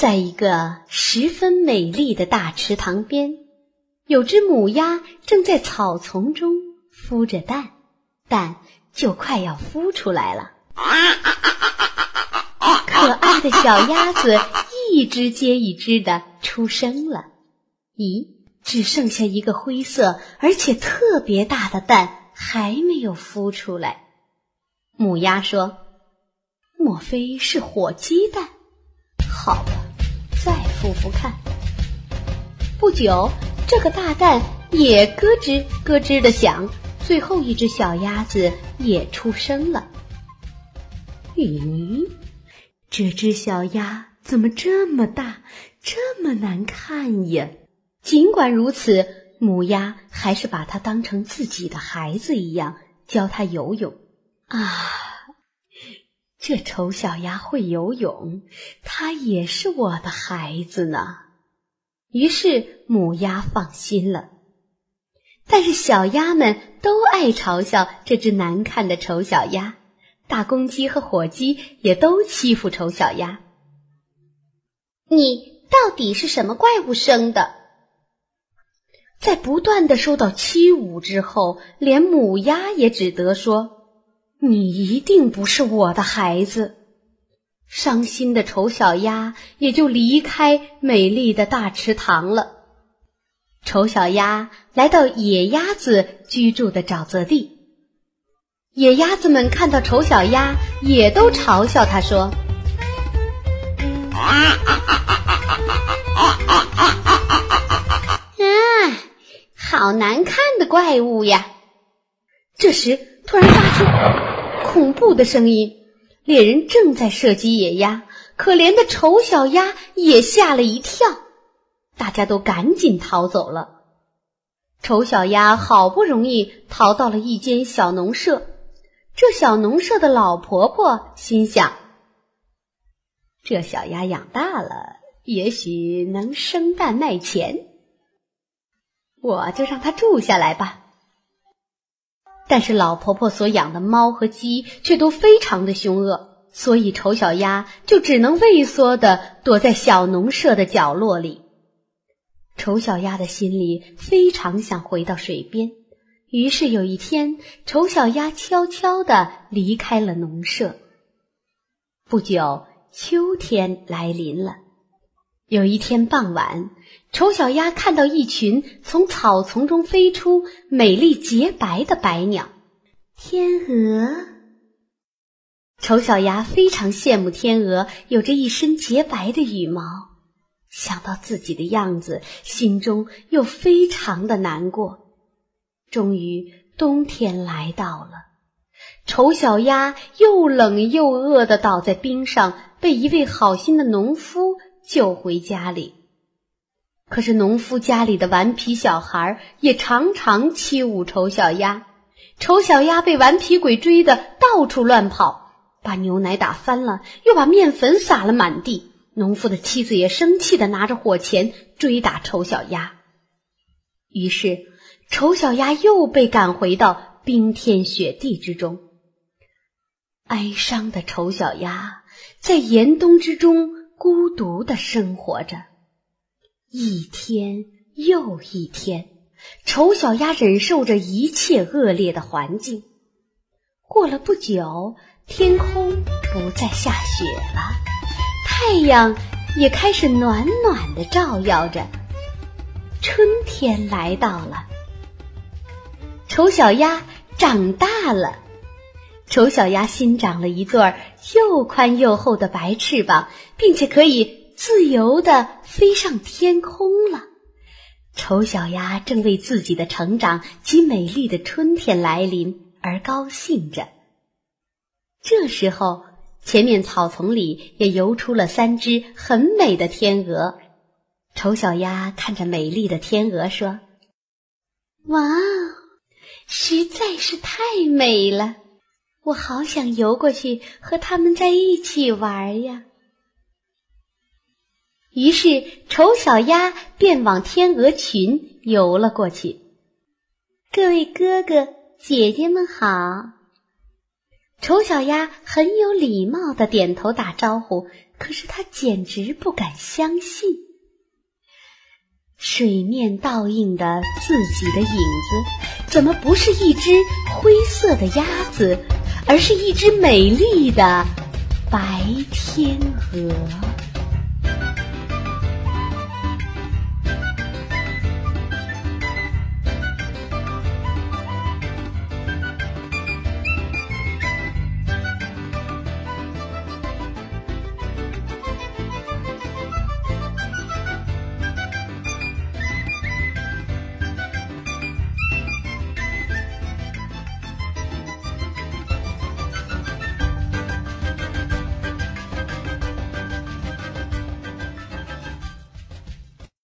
在一个十分美丽的大池塘边，有只母鸭正在草丛中孵着蛋，蛋就快要孵出来了。可爱的小鸭子一只接一只的出生了。咦，只剩下一个灰色而且特别大的蛋还没有孵出来。母鸭说：“莫非是火鸡蛋？好俯俯看。”不久，这个大蛋也咯吱咯吱的响，最后一只小鸭子也出生了。咦，这只小鸭怎么这么大，这么难看呀？尽管如此，母鸭还是把它当成自己的孩子一样教它游泳。啊，这丑小鸭会游泳，它也是我的孩子呢。于是母鸭放心了。但是小鸭们都爱嘲笑这只难看的丑小鸭。大公鸡和火鸡也都欺负丑小鸭。你到底是什么怪物生的？在不断的受到欺侮之后，连母鸭也只得说：“你一定不是我的孩子。”伤心的丑小鸭也就离开美丽的大池塘了。丑小鸭来到野鸭子居住的沼泽地。野鸭子们看到丑小鸭，也都嘲笑它说：“啊啊啊啊啊啊啊啊啊啊啊啊！啊，好难看的怪物呀！”这时，突然发出恐怖的声音，猎人正在射击野鸭，可怜的丑小鸭也吓了一跳，大家都赶紧逃走了。丑小鸭好不容易逃到了一间小农舍。这小农舍的老婆婆心想：“这小鸭养大了，也许能生蛋卖钱，我就让它住下来吧。”但是老婆婆所养的猫和鸡却都非常的凶恶，所以丑小鸭就只能畏缩的躲在小农舍的角落里。丑小鸭的心里非常想回到水边。于是有一天，丑小鸭悄悄地离开了农舍。不久，秋天来临了。有一天傍晚，丑小鸭看到一群从草丛中飞出、美丽洁白的白鸟——天鹅。丑小鸭非常羡慕天鹅有着一身洁白的羽毛，想到自己的样子，心中又非常的难过。终于，冬天来到了。丑小鸭又冷又饿的倒在冰上，被一位好心的农夫救回家里。可是，农夫家里的顽皮小孩也常常欺侮丑小鸭。丑小鸭被顽皮鬼追得到处乱跑，把牛奶打翻了，又把面粉撒了满地。农夫的妻子也生气的拿着火钳追打丑小鸭。于是。丑小鸭又被赶回到冰天雪地之中。哀伤的丑小鸭在严冬之中孤独的生活着，一天又一天，丑小鸭忍受着一切恶劣的环境。过了不久，天空不再下雪了，太阳也开始暖暖的照耀着，春天来到了。丑小鸭长大了，丑小鸭新长了一对又宽又厚的白翅膀，并且可以自由的飞上天空了。丑小鸭正为自己的成长及美丽的春天来临而高兴着。这时候，前面草丛里也游出了三只很美的天鹅。丑小鸭看着美丽的天鹅说：“哇！”实在是太美了，我好想游过去和它们在一起玩呀。于是，丑小鸭便往天鹅群游了过去。各位哥哥姐姐们好！丑小鸭很有礼貌的点头打招呼，可是它简直不敢相信，水面倒映的自己的影子，怎么不是一只灰色的鸭子，而是一只美丽的白天鹅？